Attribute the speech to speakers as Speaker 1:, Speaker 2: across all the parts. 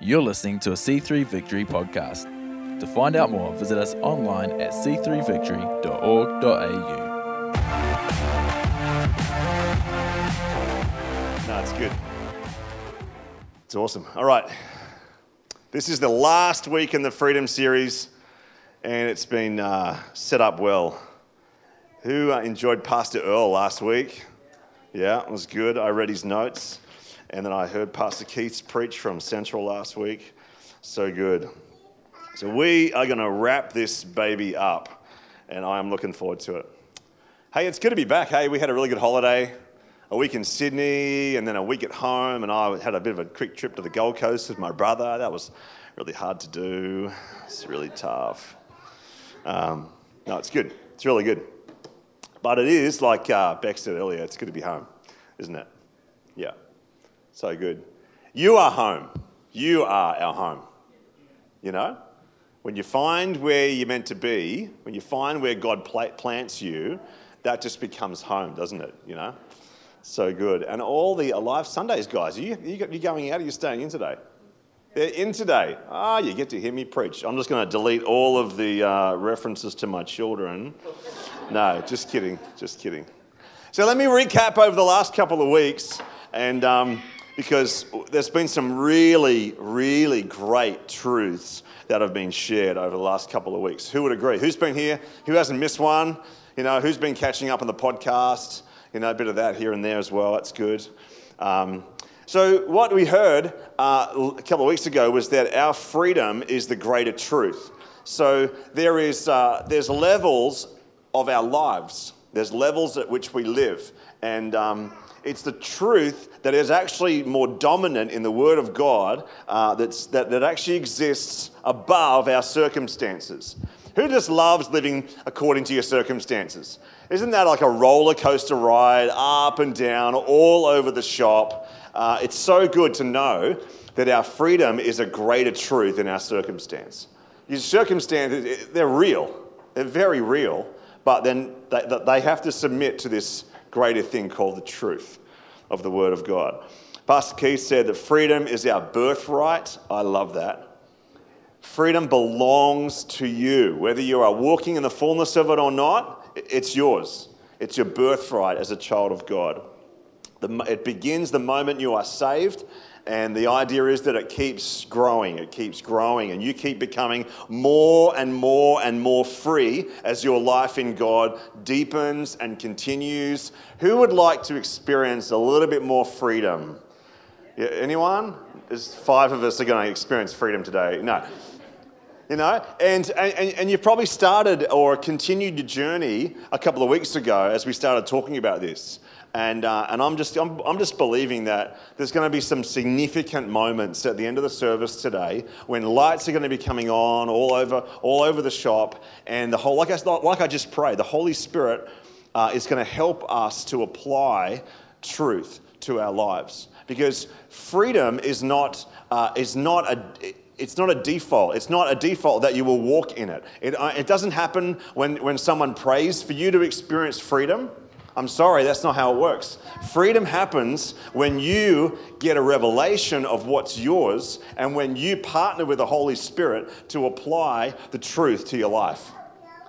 Speaker 1: You're listening to a C3 Victory podcast. To find out more, visit us online at c3victory.org.au.
Speaker 2: No, it's good. It's awesome. All right. This is the last week in the Freedom series, and it's been uh, set up well. Who uh, enjoyed Pastor Earl last week? Yeah, it was good. I read his notes. And then I heard Pastor Keith's preach from Central last week. So good. So we are going to wrap this baby up, and I am looking forward to it. Hey, it's good to be back. Hey, we had a really good holiday. A week in Sydney, and then a week at home, and I had a bit of a quick trip to the Gold Coast with my brother. That was really hard to do. It's really tough. Um, no, it's good. It's really good. But it is, like uh, Beck said earlier, it's good to be home, isn't it? Yeah. So good. You are home. You are our home. You know? When you find where you're meant to be, when you find where God plants you, that just becomes home, doesn't it? You know? So good. And all the Alive Sundays guys, are you, you, you going out or are you staying in today? They're in today. Ah, oh, you get to hear me preach. I'm just going to delete all of the uh, references to my children. No, just kidding. Just kidding. So let me recap over the last couple of weeks. And. Um, because there's been some really, really great truths that have been shared over the last couple of weeks. Who would agree? Who's been here? Who hasn't missed one? You know, who's been catching up on the podcast? You know, a bit of that here and there as well. That's good. Um, so, what we heard uh, a couple of weeks ago was that our freedom is the greater truth. So, there is uh, there's levels of our lives. There's levels at which we live, and um, it's the truth that is actually more dominant in the Word of God uh, that's, that, that actually exists above our circumstances. Who just loves living according to your circumstances? Isn't that like a roller coaster ride, up and down, all over the shop? Uh, it's so good to know that our freedom is a greater truth than our circumstance. Your circumstances, they're real, they're very real, but then they, they have to submit to this greater thing called the truth of the Word of God. Pastor Keith said that freedom is our birthright. I love that. Freedom belongs to you. Whether you are walking in the fullness of it or not, it's yours. It's your birthright as a child of God. It begins the moment you are saved and the idea is that it keeps growing, it keeps growing, and you keep becoming more and more and more free as your life in God deepens and continues. Who would like to experience a little bit more freedom? Yeah, anyone? There's five of us are going to experience freedom today. No. You know, and, and, and you've probably started or continued your journey a couple of weeks ago as we started talking about this. And, uh, and I'm, just, I'm, I'm just believing that there's going to be some significant moments at the end of the service today when lights are going to be coming on all over, all over the shop. And the whole, like I, like I just prayed, the Holy Spirit uh, is going to help us to apply truth to our lives. Because freedom is not, uh, is not a it's not a default. It's not a default that you will walk in it. It, uh, it doesn't happen when, when someone prays for you to experience freedom. I'm sorry, that's not how it works. Freedom happens when you get a revelation of what's yours and when you partner with the Holy Spirit to apply the truth to your life.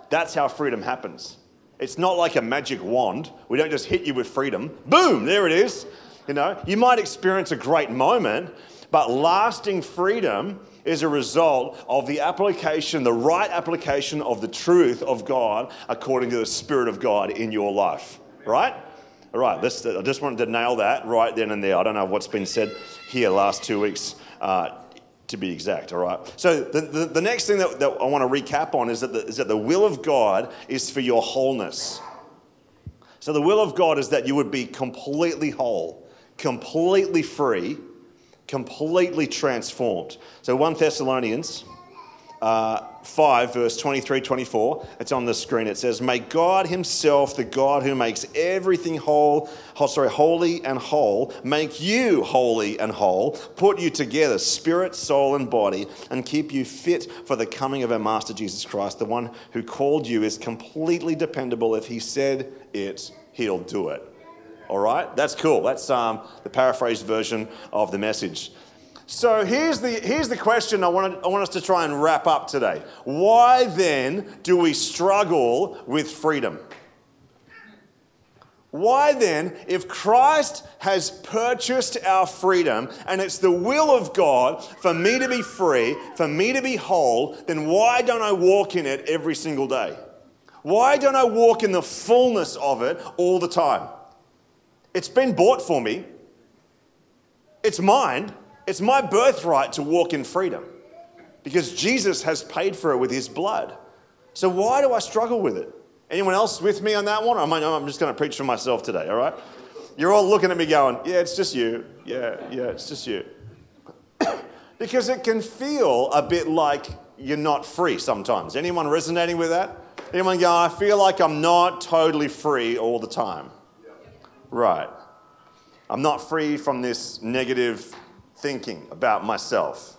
Speaker 2: That's how freedom happens. It's not like a magic wand. We don't just hit you with freedom. Boom, there it is. You know, you might experience a great moment, but lasting freedom is a result of the application, the right application of the truth of God according to the Spirit of God in your life right? All right, this, I just wanted to nail that right then and there. I don't know what's been said here last two weeks uh, to be exact, all right? So the, the, the next thing that, that, I want to recap on is that, the, is that the will of God is for your wholeness. So the will of God is that you would be completely whole, completely free, completely transformed. So 1 Thessalonians uh, 5, verse 23 24. It's on the screen. It says, May God Himself, the God who makes everything whole, oh, sorry, holy and whole, make you holy and whole, put you together, spirit, soul, and body, and keep you fit for the coming of our Master Jesus Christ. The one who called you is completely dependable. If He said it, He'll do it. All right? That's cool. That's um, the paraphrased version of the message. So here's the, here's the question I want, I want us to try and wrap up today. Why then do we struggle with freedom? Why then, if Christ has purchased our freedom and it's the will of God for me to be free, for me to be whole, then why don't I walk in it every single day? Why don't I walk in the fullness of it all the time? It's been bought for me, it's mine, it's my birthright to walk in freedom because Jesus has paid for it with his blood. So why do I struggle with it? Anyone else with me on that one? I'm, just going to preach for myself today, all right? You're all looking at me going, yeah, it's just you. Yeah, yeah, it's just you. because it can feel a bit like you're not free sometimes. Anyone resonating with that? Anyone go, I feel like I'm not totally free all the time? Right. I'm not free from this negative thinking about myself.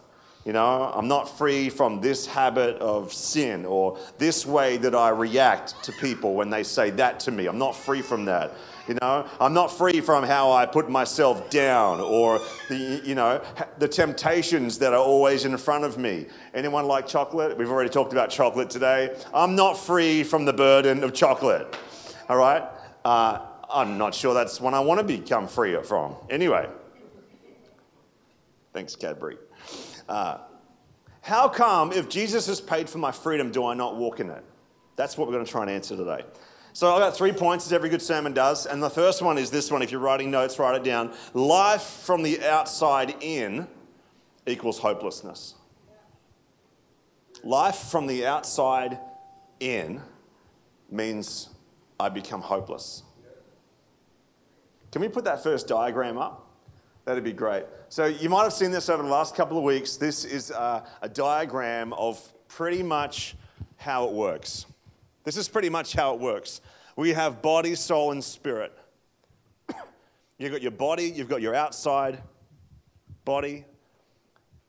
Speaker 2: You know, I'm not free from this habit of sin or this way that I react to people when they say that to me. I'm not free from that. You know, I'm not free from how I put myself down or the, you know, the temptations that are always in front of me. Anyone like chocolate? We've already talked about chocolate today. I'm not free from the burden of chocolate. All right? Uh, I'm not sure that's one I want to become free from. Anyway, thanks, Cadbury. Uh, how come, if Jesus has paid for my freedom, do I not walk in it? That's what we're going to try and answer today. So I've got three points, as every good sermon does. And the first one is this one. If you're writing notes, write it down. Life from the outside in equals hopelessness. Life from the outside in means I become hopeless. Can we put that first diagram up? That'd be great. So you might have seen this over the last couple of weeks. This is a, a diagram of pretty much how it works. This is pretty much how it works. We have body, soul, and spirit. you've got your body, you've got your outside body,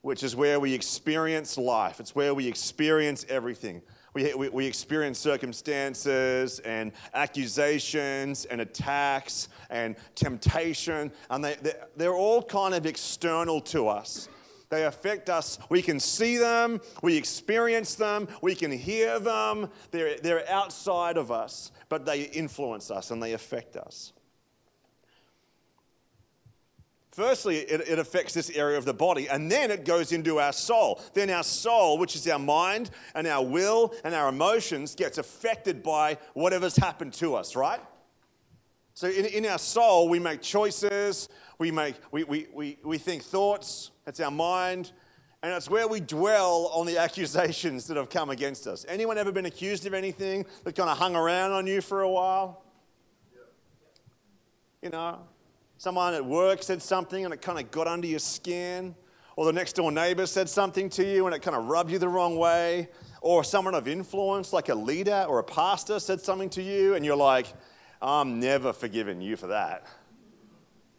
Speaker 2: which is where we experience life. It's where we experience everything. We, we, we, experience circumstances and accusations and attacks and temptation, and they, they're all kind of external to us. They affect us. We can see them, we experience them, we can hear them. They're, they're outside of us, but they influence us and they affect us. Firstly, it, it, affects this area of the body, and then it goes into our soul. Then our soul, which is our mind and our will and our emotions, gets affected by whatever's happened to us, right? So in, in our soul, we make choices, we, make, we, we, we, we think thoughts, that's our mind, and it's where we dwell on the accusations that have come against us. Anyone ever been accused of anything that kind of hung around on you for a while? You know, Someone at work said something and it kind of got under your skin. Or the next door neighbor said something to you and it kind of rubbed you the wrong way. Or someone of influence, like a leader or a pastor, said something to you and you're like, I'm never forgiving you for that.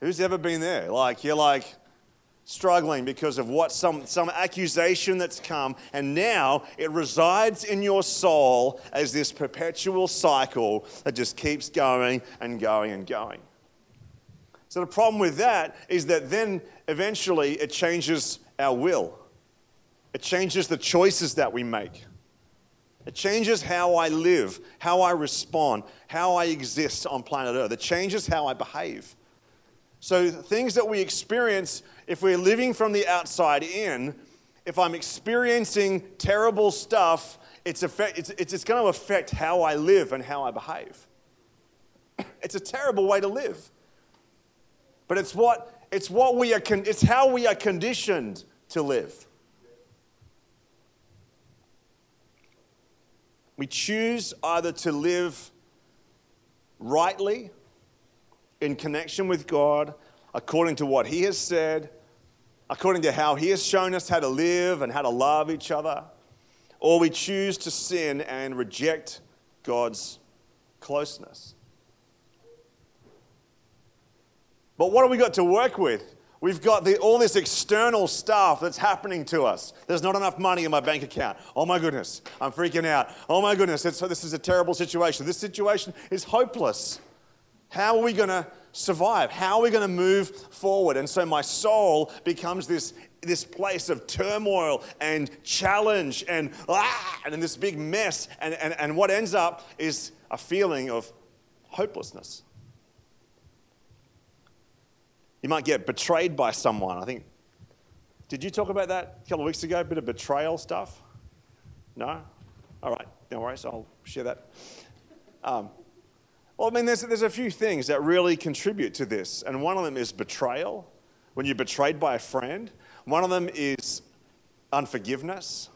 Speaker 2: Who's ever been there? Like, you're like struggling because of what some, some accusation that's come, and now it resides in your soul as this perpetual cycle that just keeps going and going and going. So the problem with that is that then eventually it changes our will. It changes the choices that we make. It changes how I live, how I respond, how I exist on planet Earth. It changes how I behave. So, things that we experience, if we're living from the outside in, if I'm experiencing terrible stuff, it's, effect, it's, it's, it's going to affect how I live and how I behave. It's a terrible way to live. But it's what, it's what we are, con- it's how we are conditioned to live. We choose either to live rightly in connection with God, according to what He has said, according to how He has shown us how to live and how to love each other, or we choose to sin and reject God's closeness. But what have we got to work with? We've got the, all this external stuff that's happening to us. There's not enough money in my bank account. Oh my goodness, I'm freaking out. Oh my goodness, this is a terrible situation. This situation is hopeless. How are we going to survive? How are we going to move forward? And so my soul becomes this, this place of turmoil and challenge and ah, and this big mess. And, and, and what ends up is a feeling of hopelessness. You might get betrayed by someone. I think, did you talk about that a couple of weeks ago? A bit of betrayal stuff? No? All right, no worries. I'll share that. Um, well, I mean, there's, there's a few things that really contribute to this, and one of them is betrayal, when you're betrayed by a friend. One of them is unforgiveness,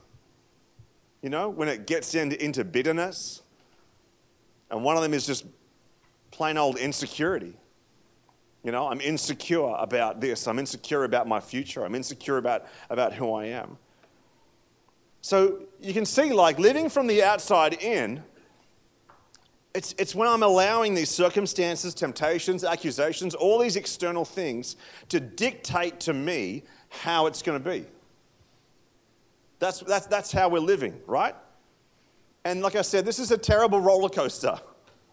Speaker 2: you know, when it gets into, into bitterness. And one of them is just plain old insecurity. You know, I'm insecure about this. I'm insecure about my future. I'm insecure about, about who I am. So you can see, like, living from the outside in it's, it's when I'm allowing these circumstances, temptations, accusations, all these external things to dictate to me how it's going to be. That's, that's, that's how we're living, right? And like I said, this is a terrible roller coaster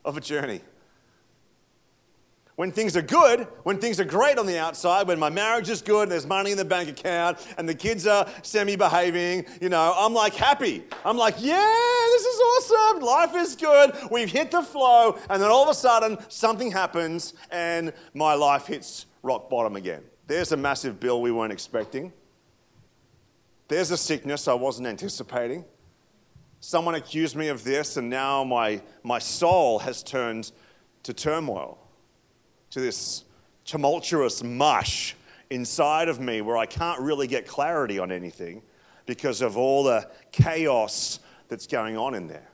Speaker 2: of a journey. When things are good, when things are great on the outside, when my marriage is good, there's money in the bank account, and the kids are semi behaving, you know, I'm like happy. I'm like, yeah, this is awesome. Life is good. We've hit the flow. And then all of a sudden, something happens, and my life hits rock bottom again. There's a massive bill we weren't expecting. There's a sickness I wasn't anticipating. Someone accused me of this, and now my, my soul has turned to turmoil to this tumultuous mush inside of me where I can't really get clarity on anything because of all the chaos that's going on in there.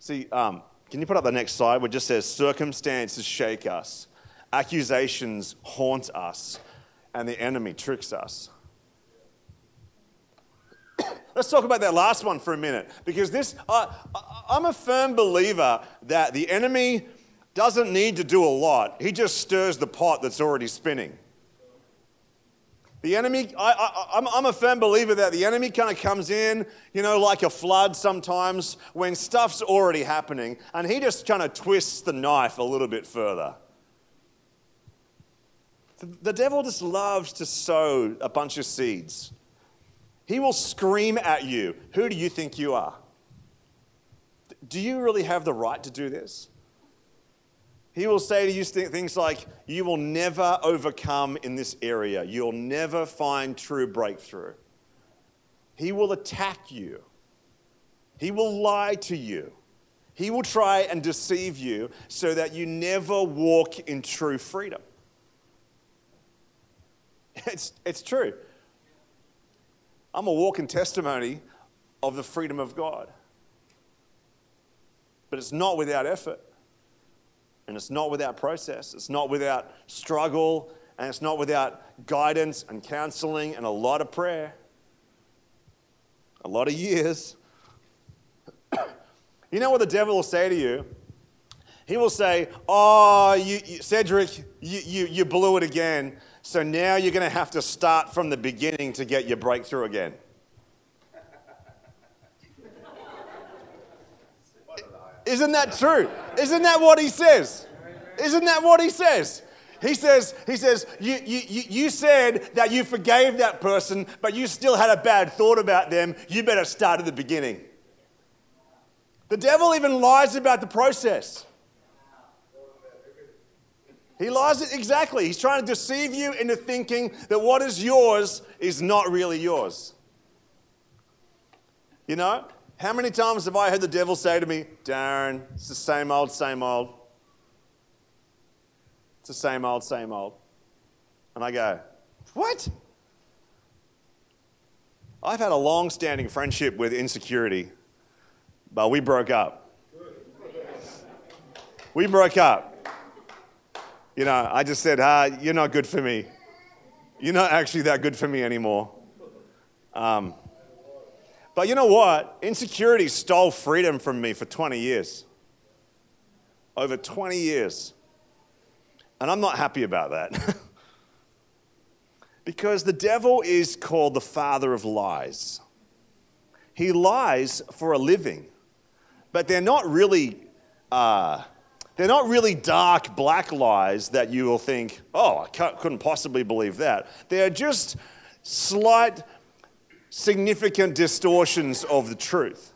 Speaker 2: See, um, can you put up the next slide where it just says circumstances shake us, accusations haunt us, and the enemy tricks us? Let's talk about that last one for a minute because this, uh, I'm a firm believer that the enemy doesn't need to do a lot. He just stirs the pot that's already spinning. The enemy, I, am a firm believer that the enemy kind of comes in, you know, like a flood sometimes when stuff's already happening, and he just kind of twists the knife a little bit further. The devil just loves to sow a bunch of seeds. He will scream at you, Who do you think you are? Do you really have the right to do this? He will say to you things like, You will never overcome in this area. You'll never find true breakthrough. He will attack you. He will lie to you. He will try and deceive you so that you never walk in true freedom. It's, it's true. I'm a walking testimony of the freedom of God. But it's not without effort. And it's not without process, it's not without struggle, and it's not without guidance and counseling and a lot of prayer, a lot of years. you know what the devil will say to you? He will say, Oh, you, you, Cedric, you, you, you blew it again. So now you're going to have to start from the beginning to get your breakthrough again. Isn't that true? Isn't that what he says? Isn't that what he says? He says, he says you, you, you said that you forgave that person, but you still had a bad thought about them. You better start at the beginning. The devil even lies about the process. He lies exactly. He's trying to deceive you into thinking that what is yours is not really yours. You know? How many times have I heard the devil say to me, Darren, it's the same old, same old? It's the same old, same old. And I go, What? I've had a long standing friendship with insecurity, but we broke up. We broke up. You know, I just said, ah, You're not good for me. You're not actually that good for me anymore. Um, but you know what? Insecurity stole freedom from me for 20 years. Over 20 years. And I'm not happy about that. because the devil is called the father of lies. He lies for a living, but they're not really uh, They're not really dark, black lies that you will think, oh, I couldn't possibly believe that. They're just slight, significant distortions of the truth.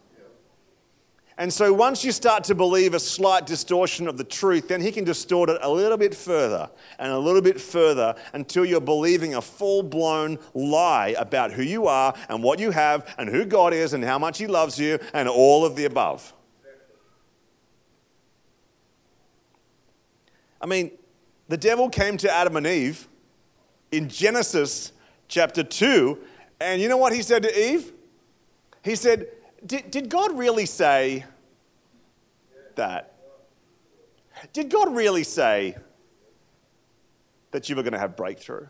Speaker 2: And so once you start to believe a slight distortion of the truth, then he can distort it a little bit further and a little bit further until you're believing a full blown lie about who you are and what you have and who God is and how much he loves you and all of the above. I mean, the devil came to Adam and Eve in Genesis chapter 2, and you know what he said to Eve? He said, did, did God really say that? Did God really say that you were going to have breakthrough?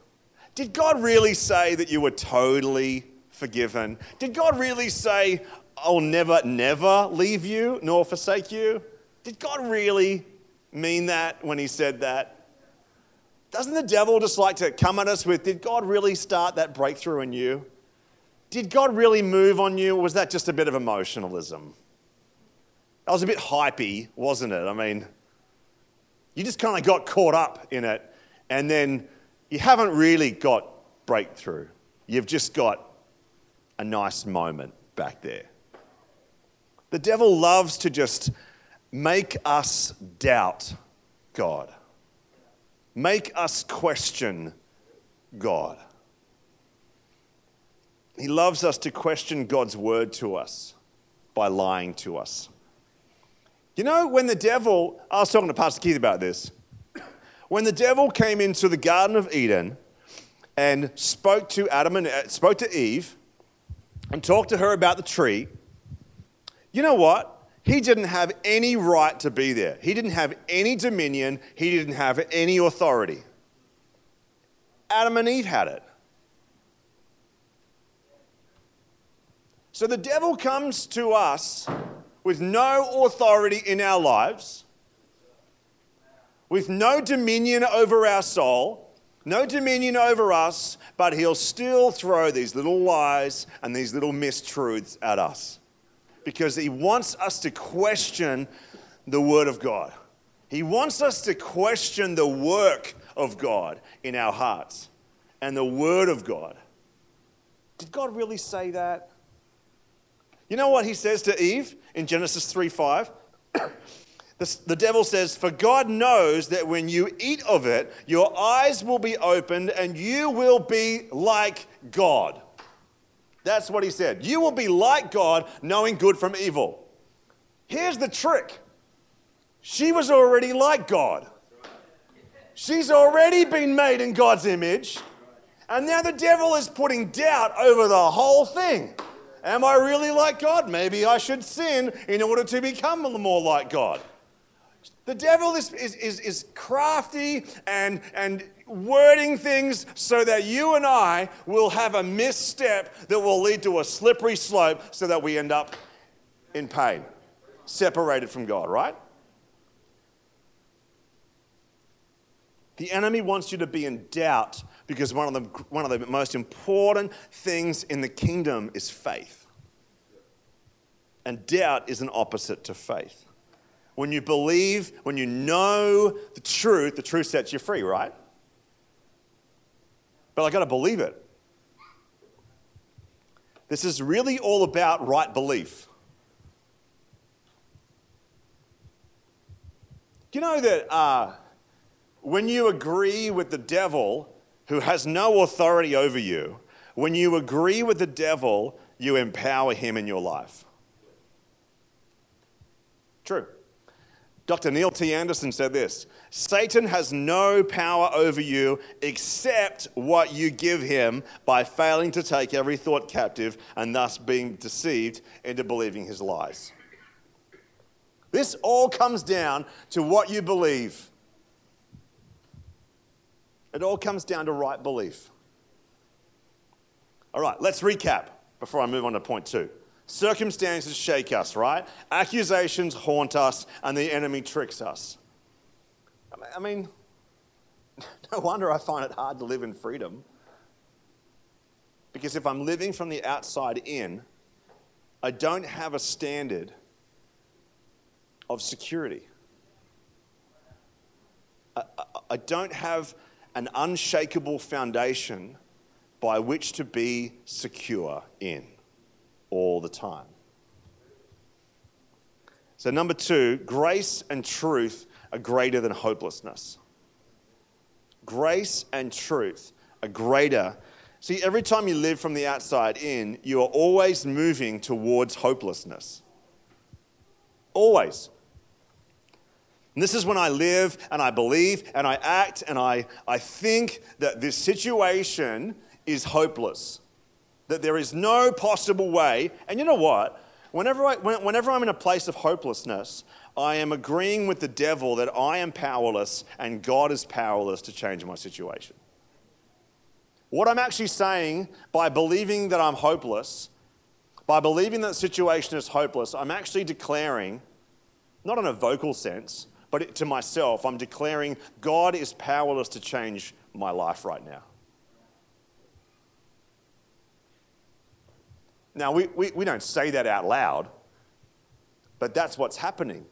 Speaker 2: Did God really say that you were totally forgiven? Did God really say, I'll never, never leave you nor forsake you? Did God really mean that when he said that? Doesn't the devil just like to come at us with, Did God really start that breakthrough in you? Did God really move on you, or was that just a bit of emotionalism? That was a bit hypey, wasn't it? I mean, you just kind of got caught up in it, and then you haven't really got breakthrough. You've just got a nice moment back there. The devil loves to just make us doubt God, make us question God. He loves us to question God's word to us by lying to us. You know, when the devil, I was talking to Pastor Keith about this. When the devil came into the Garden of Eden and spoke to Adam and uh, spoke to Eve and talked to her about the tree, you know what? He didn't have any right to be there. He didn't have any dominion. He didn't have any authority. Adam and Eve had it. So the devil comes to us with no authority in our lives, with no dominion over our soul, no dominion over us, but he'll still throw these little lies and these little mistruths at us because he wants us to question the Word of God. He wants us to question the work of God in our hearts and the Word of God. Did God really say that? You know what he says to Eve in Genesis 3 5? The, the devil says, For God knows that when you eat of it, your eyes will be opened and you will be like God. That's what he said. You will be like God, knowing good from evil. Here's the trick she was already like God. She's already been made in God's image, and now the devil is putting doubt over the whole thing. Am I really like God? Maybe I should sin in order to become more like God. The devil is, is, is, is crafty and, and wording things so that you and I will have a misstep that will lead to a slippery slope so that we end up in pain, separated from God, right? The enemy wants you to be in doubt because one of, the, one of the most important things in the kingdom is faith. And doubt is an opposite to faith. When you believe, when you know the truth, the truth sets you free, right? But I got to believe it. This is really all about right belief. Do you know that uh, when you agree with the devil, who has no authority over you, when you agree with the devil, you empower him in your life. True. Dr. Neil T. Anderson said this Satan has no power over you except what you give him by failing to take every thought captive and thus being deceived into believing his lies. This all comes down to what you believe. It all comes down to right belief. All right, let's recap before I move on to point two. Circumstances shake us, right? Accusations haunt us, and the enemy tricks us. I mean, no wonder I find it hard to live in freedom. Because if I'm living from the outside in, I don't have a standard of security. I don't have an unshakable foundation by which to be secure in all the time. So, number two, grace and truth are greater than hopelessness. Grace and truth are greater. See, every time you live from the outside in, you are always moving towards hopelessness. Always. And this is when I live and I believe and I act and I, I think that this situation is hopeless, that there is no possible way. And you know what? Whenever, I, whenever I'm in a place of hopelessness, I am agreeing with the devil that I am powerless and God is powerless to change my situation. What I'm actually saying by believing that I'm hopeless, by believing that the situation is hopeless, I'm actually declaring, not in a vocal sense, but to myself, I'm declaring God is powerless to change my life right now. Now, we, we, we don't say that out loud, but that's what's happening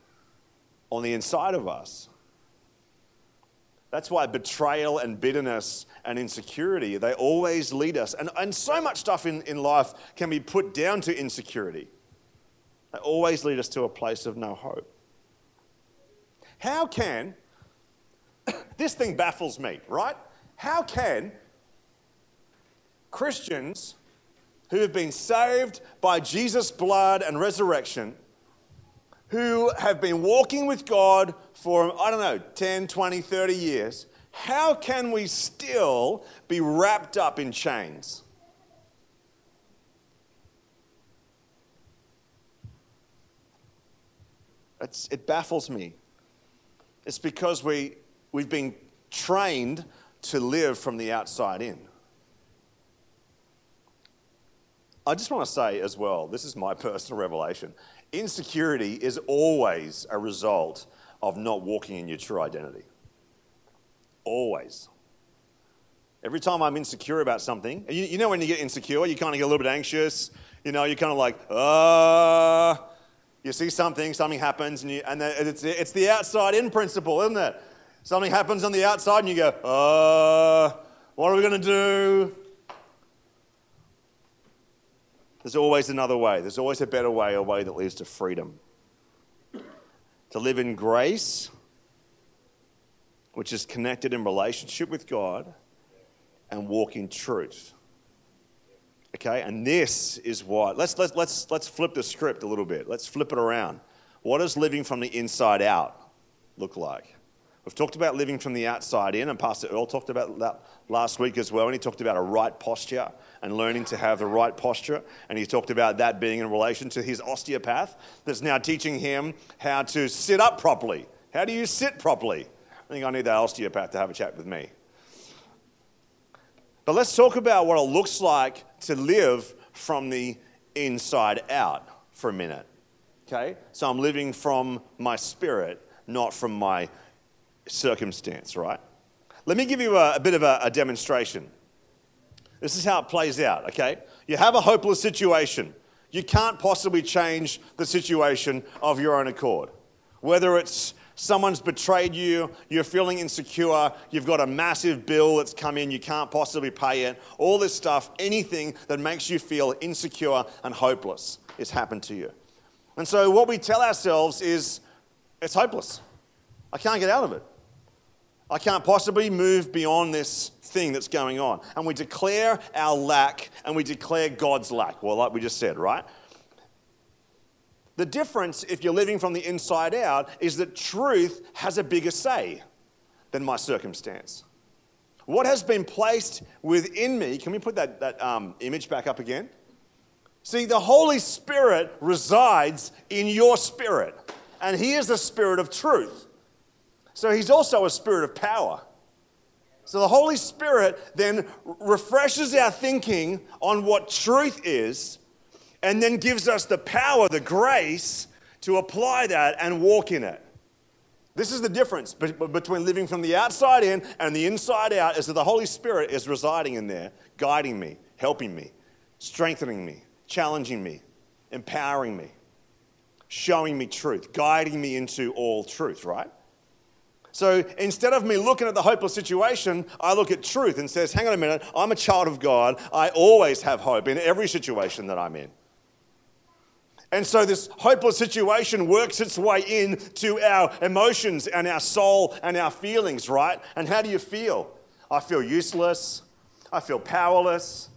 Speaker 2: on the inside of us. That's why betrayal and bitterness and insecurity, they always lead us. And, and so much stuff in, in life can be put down to insecurity. They always lead us to a place of no hope. How can, this thing baffles me, right? How can Christians who have been saved by Jesus' blood and resurrection, who have been walking with God for, I don't know, 10, 20, 30 years, how can we still be wrapped up in chains? It's, it baffles me. It's because we, we've been trained to live from the outside in. I just want to say as well, this is my personal revelation. Insecurity is always a result of not walking in your true identity. Always. Every time I'm insecure about something, you, you know when you get insecure, you kind of get a little bit anxious. You know, you're kind of like, uh, you see something, something happens, and, you, and it's, it's the outside in principle, isn't it? Something happens on the outside, and you go, uh, what are we going to do? There's always another way. There's always a better way, a way that leads to freedom. To live in grace, which is connected in relationship with God, and walk in truth. Okay, and this is what let's let's let's let's flip the script a little bit. Let's flip it around. What does living from the inside out look like? We've talked about living from the outside in, and Pastor Earl talked about that last week as well, and he talked about a right posture and learning to have the right posture. And he talked about that being in relation to his osteopath that's now teaching him how to sit up properly. How do you sit properly? I think I need that osteopath to have a chat with me. But let's talk about what it looks like to live from the inside out for a minute. Okay? So I'm living from my spirit, not from my circumstance, right? Let me give you a, a bit of a, a demonstration. This is how it plays out, okay? You have a hopeless situation. You can't possibly change the situation of your own accord. Whether it's someone's betrayed you, you're feeling insecure, you've got a massive bill that's come in, you can't possibly pay it, all this stuff, anything that makes you feel insecure and hopeless has happened to you. And so what we tell ourselves is, it's hopeless. I can't get out of it. I can't possibly move beyond this thing that's going on. And we declare our lack and we declare God's lack. Well, like we just said, right? The difference, if you're living from the inside out, is that truth has a bigger say than my circumstance. What has been placed within me, can we put that, that um, image back up again? See, the Holy Spirit resides in your spirit, and He is the Spirit of truth. So he's also a spirit of power. So the Holy Spirit then refreshes our thinking on what truth is and then gives us the power, the grace to apply that and walk in it. This is the difference between living from the outside in and the inside out is that the Holy Spirit is residing in there, guiding me, helping me, strengthening me, challenging me, empowering me, showing me truth, guiding me into all truth, right? So instead of me looking at the hopeless situation, I look at truth and says, hang on a minute, I'm a child of God. I always have hope in every situation that I'm in. And so this hopeless situation works its way in to our emotions and our soul and our feelings, right? And how do you feel? I feel useless. I feel powerless.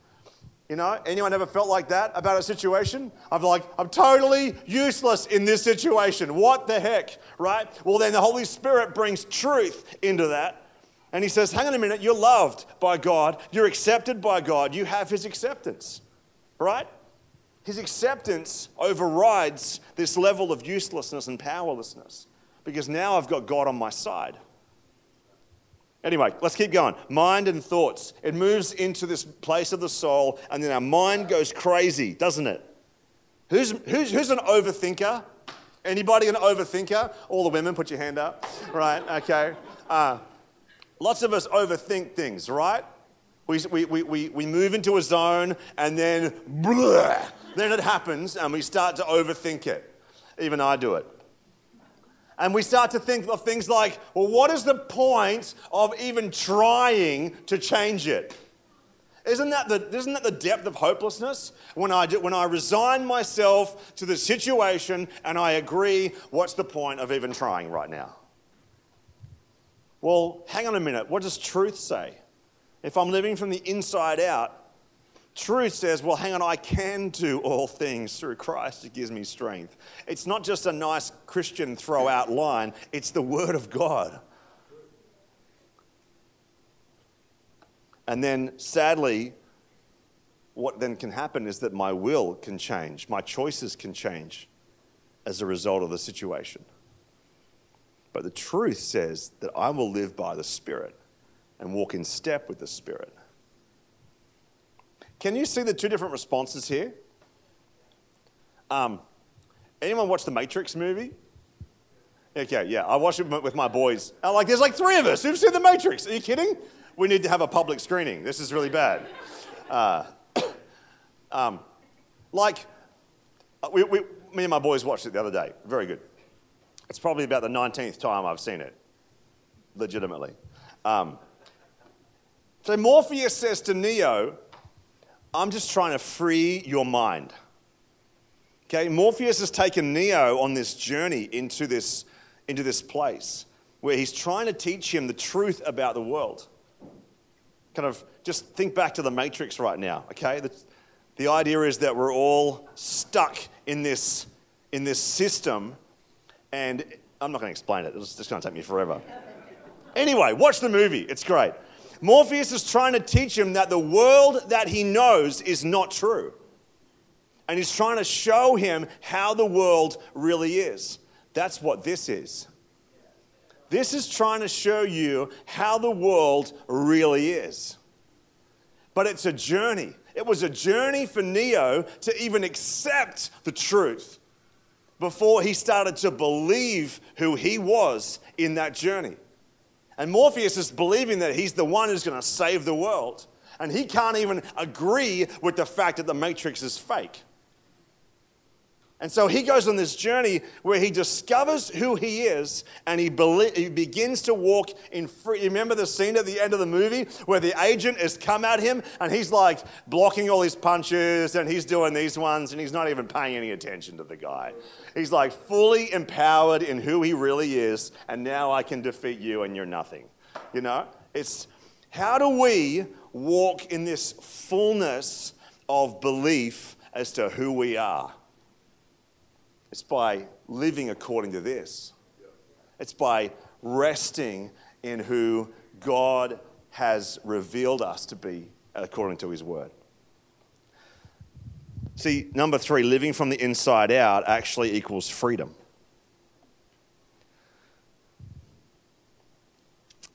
Speaker 2: You know, anyone ever felt like that about a situation? I'm like, I'm totally useless in this situation. What the heck, right? Well, then the Holy Spirit brings truth into that. And he says, hang on a minute, you're loved by God, you're accepted by God, you have his acceptance, right? His acceptance overrides this level of uselessness and powerlessness because now I've got God on my side. Anyway, let's keep going. Mind and thoughts. It moves into this place of the soul, and then our mind goes crazy, doesn't it? Who's, who's, who's an overthinker? Anybody an overthinker? All the women, put your hand up. Right, okay. Uh, lots of us overthink things, right? We, we, we, we move into a zone, and then, blah, then it happens, and we start to overthink it. Even I do it. And we start to think of things like, well, what is the point of even trying to change it? Isn't that the, isn't that the depth of hopelessness? When I, do, when I resign myself to the situation and I agree, what's the point of even trying right now? Well, hang on a minute. What does truth say? If I'm living from the inside out, Truth says, well, hang on, I can do all things through Christ who gives me strength. It's not just a nice Christian throw out line, it's the Word of God. And then, sadly, what then can happen is that my will can change, my choices can change as a result of the situation. But the truth says that I will live by the Spirit and walk in step with the Spirit. Can you see the two different responses here? Um, anyone watch the Matrix movie? Okay, yeah, I watched it with my boys. Uh, like, there's like three of us who've seen the Matrix. Are you kidding? We need to have a public screening. This is really bad. Uh, um, like, uh, we, we, me and my boys watched it the other day. Very good. It's probably about the 19th time I've seen it, legitimately. Um, so Morpheus says to Neo, I'm just trying to free your mind. Okay, Morpheus has taken Neo on this journey into this, into this place where he's trying to teach him the truth about the world. Kind of just think back to the Matrix right now, okay? The, the idea is that we're all stuck in this, in this system, and I'm not going to explain it, it's just going to take me forever. Anyway, watch the movie, it's great. Morpheus is trying to teach him that the world that he knows is not true. And he's trying to show him how the world really is. That's what this is. This is trying to show you how the world really is. But it's a journey. It was a journey for Neo to even accept the truth before he started to believe who he was in that journey. And Morpheus is believing that he's the one who's going to save the world. And he can't even agree with the fact that the Matrix is fake. And so he goes on this journey where he discovers who he is and he, he begins to walk in free. You remember the scene at the end of the movie where the agent has come at him and he's like blocking all his punches and he's doing these ones and he's not even paying any attention to the guy. He's like fully empowered in who he really is and now I can defeat you and you're nothing. You know? It's how do we walk in this fullness of belief as to who we are? It's by living according to this. It's by resting in who God has revealed us to be according to his word. See, number three, living from the inside out actually equals freedom.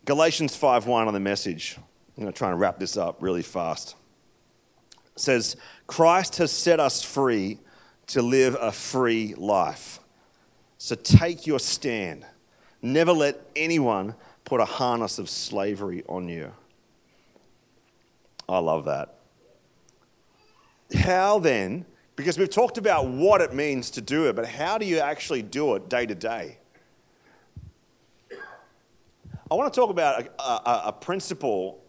Speaker 2: Galatians 5:1 on the message. I'm going to try and wrap this up really fast. Says, Christ has set us free to live a free life. So take your stand. Never let anyone put a harness of slavery on you. I love that. How then, because we've talked about what it means to do it, but how do you actually do it day to day? I want to talk about a, a, a principle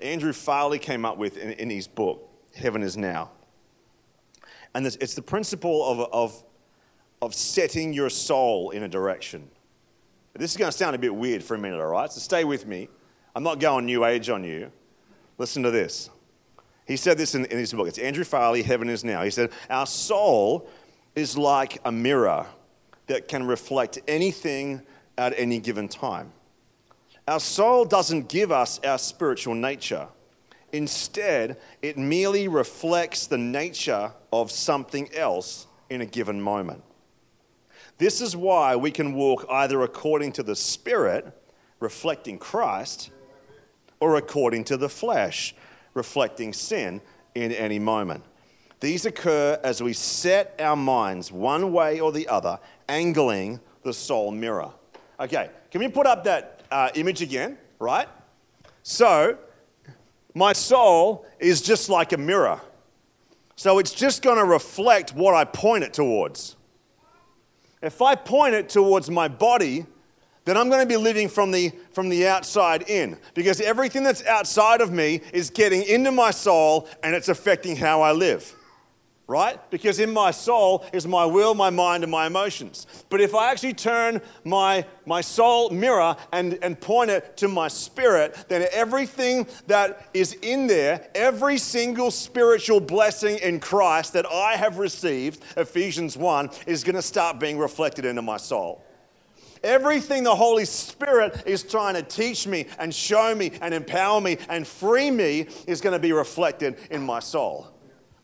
Speaker 2: Andrew Farley came up with in, in his book, Heaven is Now. And this, it's the principle of, of, of setting your soul in a direction. This is going to sound a bit weird for a minute, all right? So stay with me. I'm not going new age on you. Listen to this. He said this in, in his book. It's Andrew Farley, Heaven is Now. He said, Our soul is like a mirror that can reflect anything at any given time. Our soul doesn't give us our spiritual nature. Instead, it merely reflects the nature of something else in a given moment. This is why we can walk either according to the Spirit, reflecting Christ, or according to the flesh, reflecting sin in any moment. These occur as we set our minds one way or the other, angling the soul mirror. Okay, can we put up that uh, image again, right? So, my soul is just like a mirror. So, it's just going to reflect what I point it towards. If I point it towards my body, then I'm going to be living from the, from the outside in because everything that's outside of me is getting into my soul and it's affecting how I live right? Because in my soul is my will, my mind, and my emotions. But if I actually turn my, my soul mirror and, and point it to my spirit, then everything that is in there, every single spiritual blessing in Christ that I have received, Ephesians 1, is going to start being reflected into my soul. Everything the Holy Spirit is trying to teach me and show me and empower me and free me is going to be reflected in my soul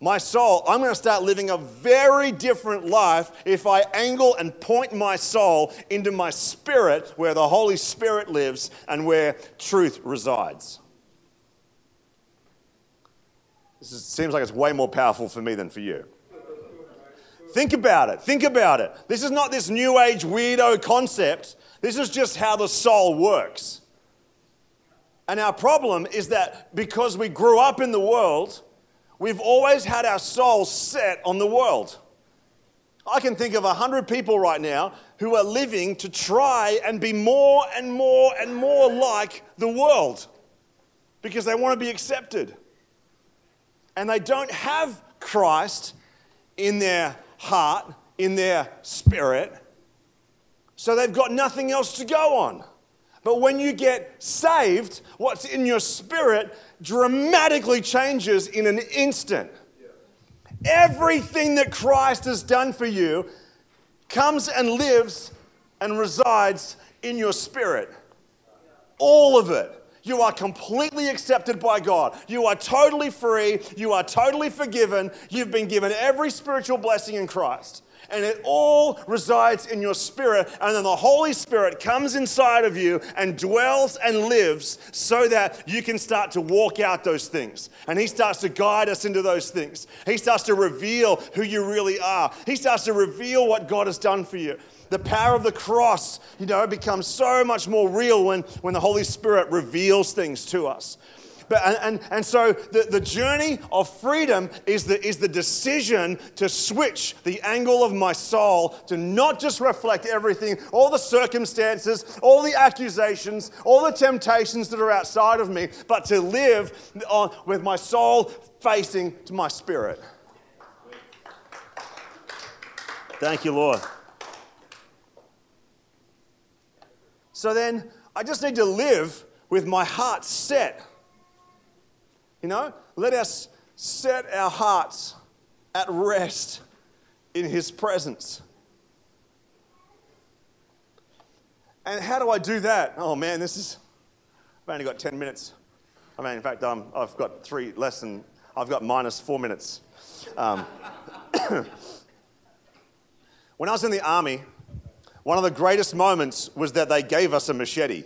Speaker 2: my soul, I'm going to start living a very different life if I angle and point my soul into my spirit where the Holy Spirit lives and where truth resides. This is, seems like it's way more powerful for me than for you. Think about it. Think about it. This is not this new age weirdo concept. This is just how the soul works. And our problem is that because we grew up in the world, We've always had our souls set on the world. I can think of a hundred people right now who are living to try and be more and more and more like the world because they want to be accepted. And they don't have Christ in their heart, in their spirit, so they've got nothing else to go on. But when you get saved, what's in your spirit dramatically changes in an instant. Everything that Christ has done for you comes and lives and resides in your spirit. All of it. You are completely accepted by God. You are totally free. You are totally forgiven. You've been given every spiritual blessing in Christ and it all resides in your spirit. And then the Holy Spirit comes inside of you and dwells and lives so that you can start to walk out those things. And He starts to guide us into those things. He starts to reveal who you really are, He starts to reveal what God has done for you the power of the cross, you know, becomes so much more real when, when the Holy Spirit reveals things to us. But, and, and, and so the, the journey of freedom is the, is the decision to switch the angle of my soul to not just reflect everything, all the circumstances, all the accusations, all the temptations that are outside of me, but to live on, with my soul facing to my spirit. Thank you, Lord. So then, I just need to live with my heart set you know, let us set our hearts at rest in His presence. And how do I do that? Oh man, this is, I've only got 10 minutes. I mean, in fact, um, I've got three less than, I've got minus four minutes. Um, when I was in the army, one of the greatest moments was that they gave us a machete.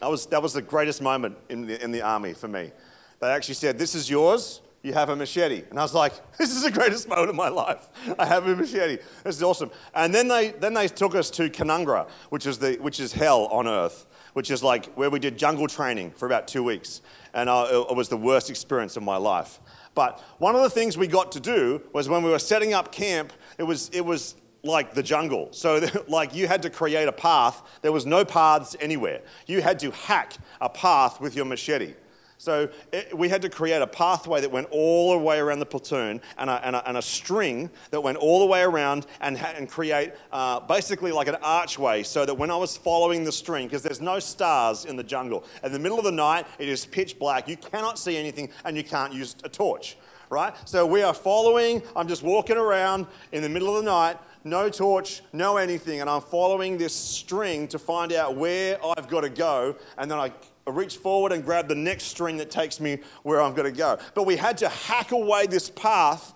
Speaker 2: That was, that was the greatest moment in the, in the army for me. They actually said, This is yours. You have a machete. And I was like, This is the greatest moment of my life. I have a machete. This is awesome. And then they, then they took us to Canungra, which is, the, which is hell on earth, which is like where we did jungle training for about two weeks. And uh, it was the worst experience of my life. But one of the things we got to do was when we were setting up camp, it was, it was like the jungle. So, like, you had to create a path. There was no paths anywhere. You had to hack a path with your machete. So it, we had to create a pathway that went all the way around the platoon and a, and a, and a string that went all the way around and, and create uh, basically like an archway so that when I was following the string, because there's no stars in the jungle, in the middle of the night, it is pitch black. You cannot see anything and you can't use a torch, right? So we are following, I'm just walking around in the middle of the night. No torch, no anything, and I'm following this string to find out where I've got to go, and then I reach forward and grab the next string that takes me where I'm going to go. But we had to hack away this path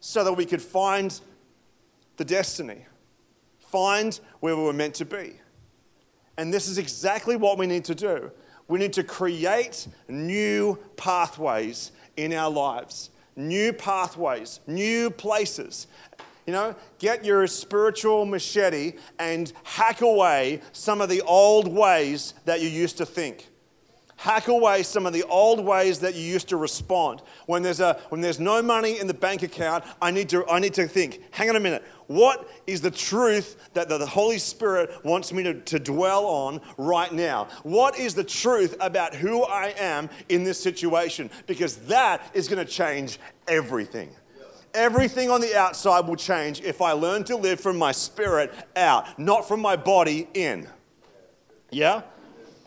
Speaker 2: so that we could find the destiny, find where we were meant to be. And this is exactly what we need to do. We need to create new pathways in our lives, new pathways, new places. You know, get your spiritual machete and hack away some of the old ways that you used to think hack away some of the old ways that you used to respond. When there's, a, when there's no money in the bank account, I need, to, I need to think, hang on a minute, what is the truth that the Holy Spirit wants me to, to dwell on right now? What is the truth about who I am in this situation? Because that is going to change everything. Everything on the outside will change if I learn to live from my spirit out, not from my body in. Yeah?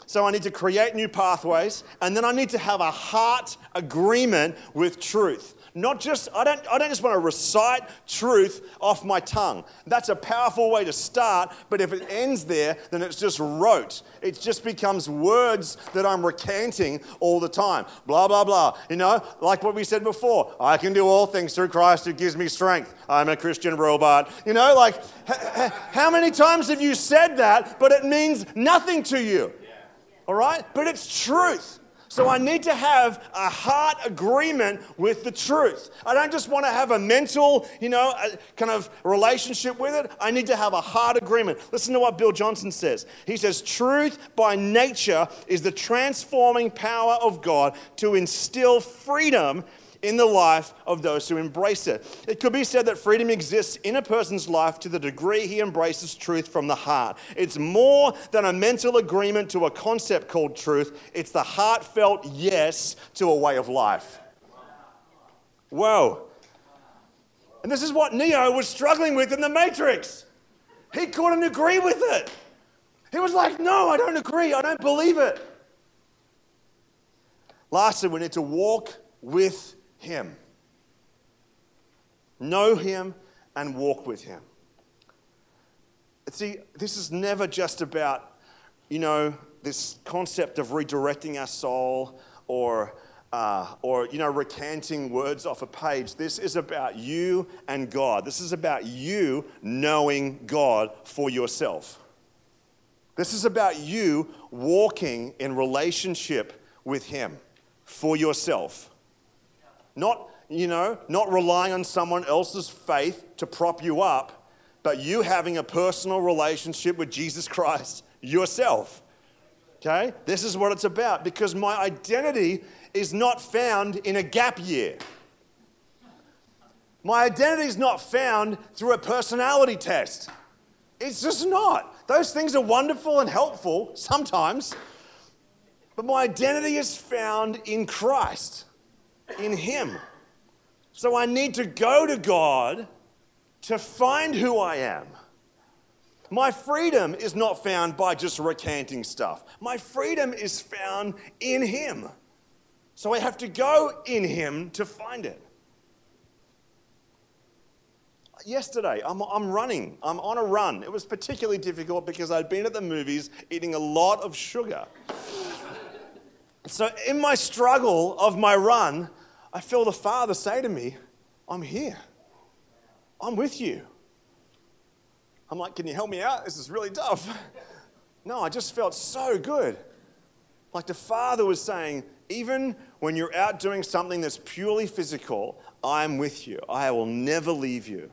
Speaker 2: So I need to create new pathways, and then I need to have a heart agreement with truth. Not just, I don't, I don't just want to recite truth off my tongue. That's a powerful way to start, but if it ends there, then it's just rote. It just becomes words that I'm recanting all the time. Blah, blah, blah. You know, like what we said before I can do all things through Christ who gives me strength. I'm a Christian robot. You know, like, how many times have you said that, but it means nothing to you? All right? But it's truth. So I need to have a heart agreement with the truth. I don't just want to have a mental, you know, kind of relationship with it. I need to have a heart agreement. Listen to what Bill Johnson says. He says, Truth by nature is the transforming power of God to instill freedom in the life of those who embrace it. It could be said that freedom exists in a person's life to the degree he embraces truth from the heart. It's more than a mental agreement to a concept called truth, it's the heartfelt yes to a way of life. Whoa. And this is what Neo was struggling with in the Matrix. He couldn't agree with it. He was like, No, I don't agree. I don't believe it. Lastly, we need to walk with him. Know Him and walk with Him. See, this is never just about, you know, this concept of redirecting our soul or, uh, or, you know, recanting words off a page. This is about you and God. This is about you knowing God for yourself. This is about you walking in relationship with Him for yourself. Not, you know, not relying on someone else's faith to prop you up, but you having a personal relationship with Jesus Christ yourself. Okay? This is what it's about because my identity is not found in a gap year. My identity is not found through a personality test. It's just not. Those things are wonderful and helpful sometimes, but my identity is found in Christ in Him. So I need to go to God to find who I am. My freedom is not found by just recanting stuff. My freedom is found in Him. So I have to go in Him to find it. Yesterday, I'm, I'm running. I'm on a run. It was particularly difficult because I'd been at the movies eating a lot of sugar. so, in my struggle of my run, I feel the Father say to me, I'm here. I'm with you. I'm like, Can you help me out? This is really tough. No, I just felt so good. Like the Father was saying, even when you're out doing something that's purely physical, I'm with you. I will never leave you.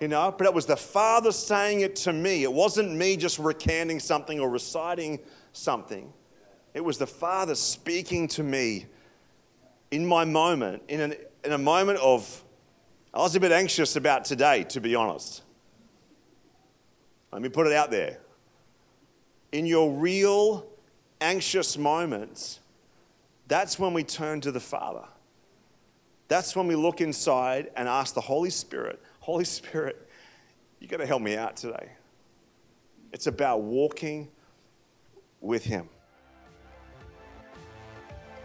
Speaker 2: You know, but it was the Father saying it to me. It wasn't me just recanting something or reciting something. It was the Father speaking to me in my moment, in, an, in a moment of, I was a bit anxious about today, to be honest. Let me put it out there. In your real anxious moments, that's when we turn to the Father. That's when we look inside and ask the Holy Spirit, Holy Spirit, you got to help me out today. It's about walking with Him.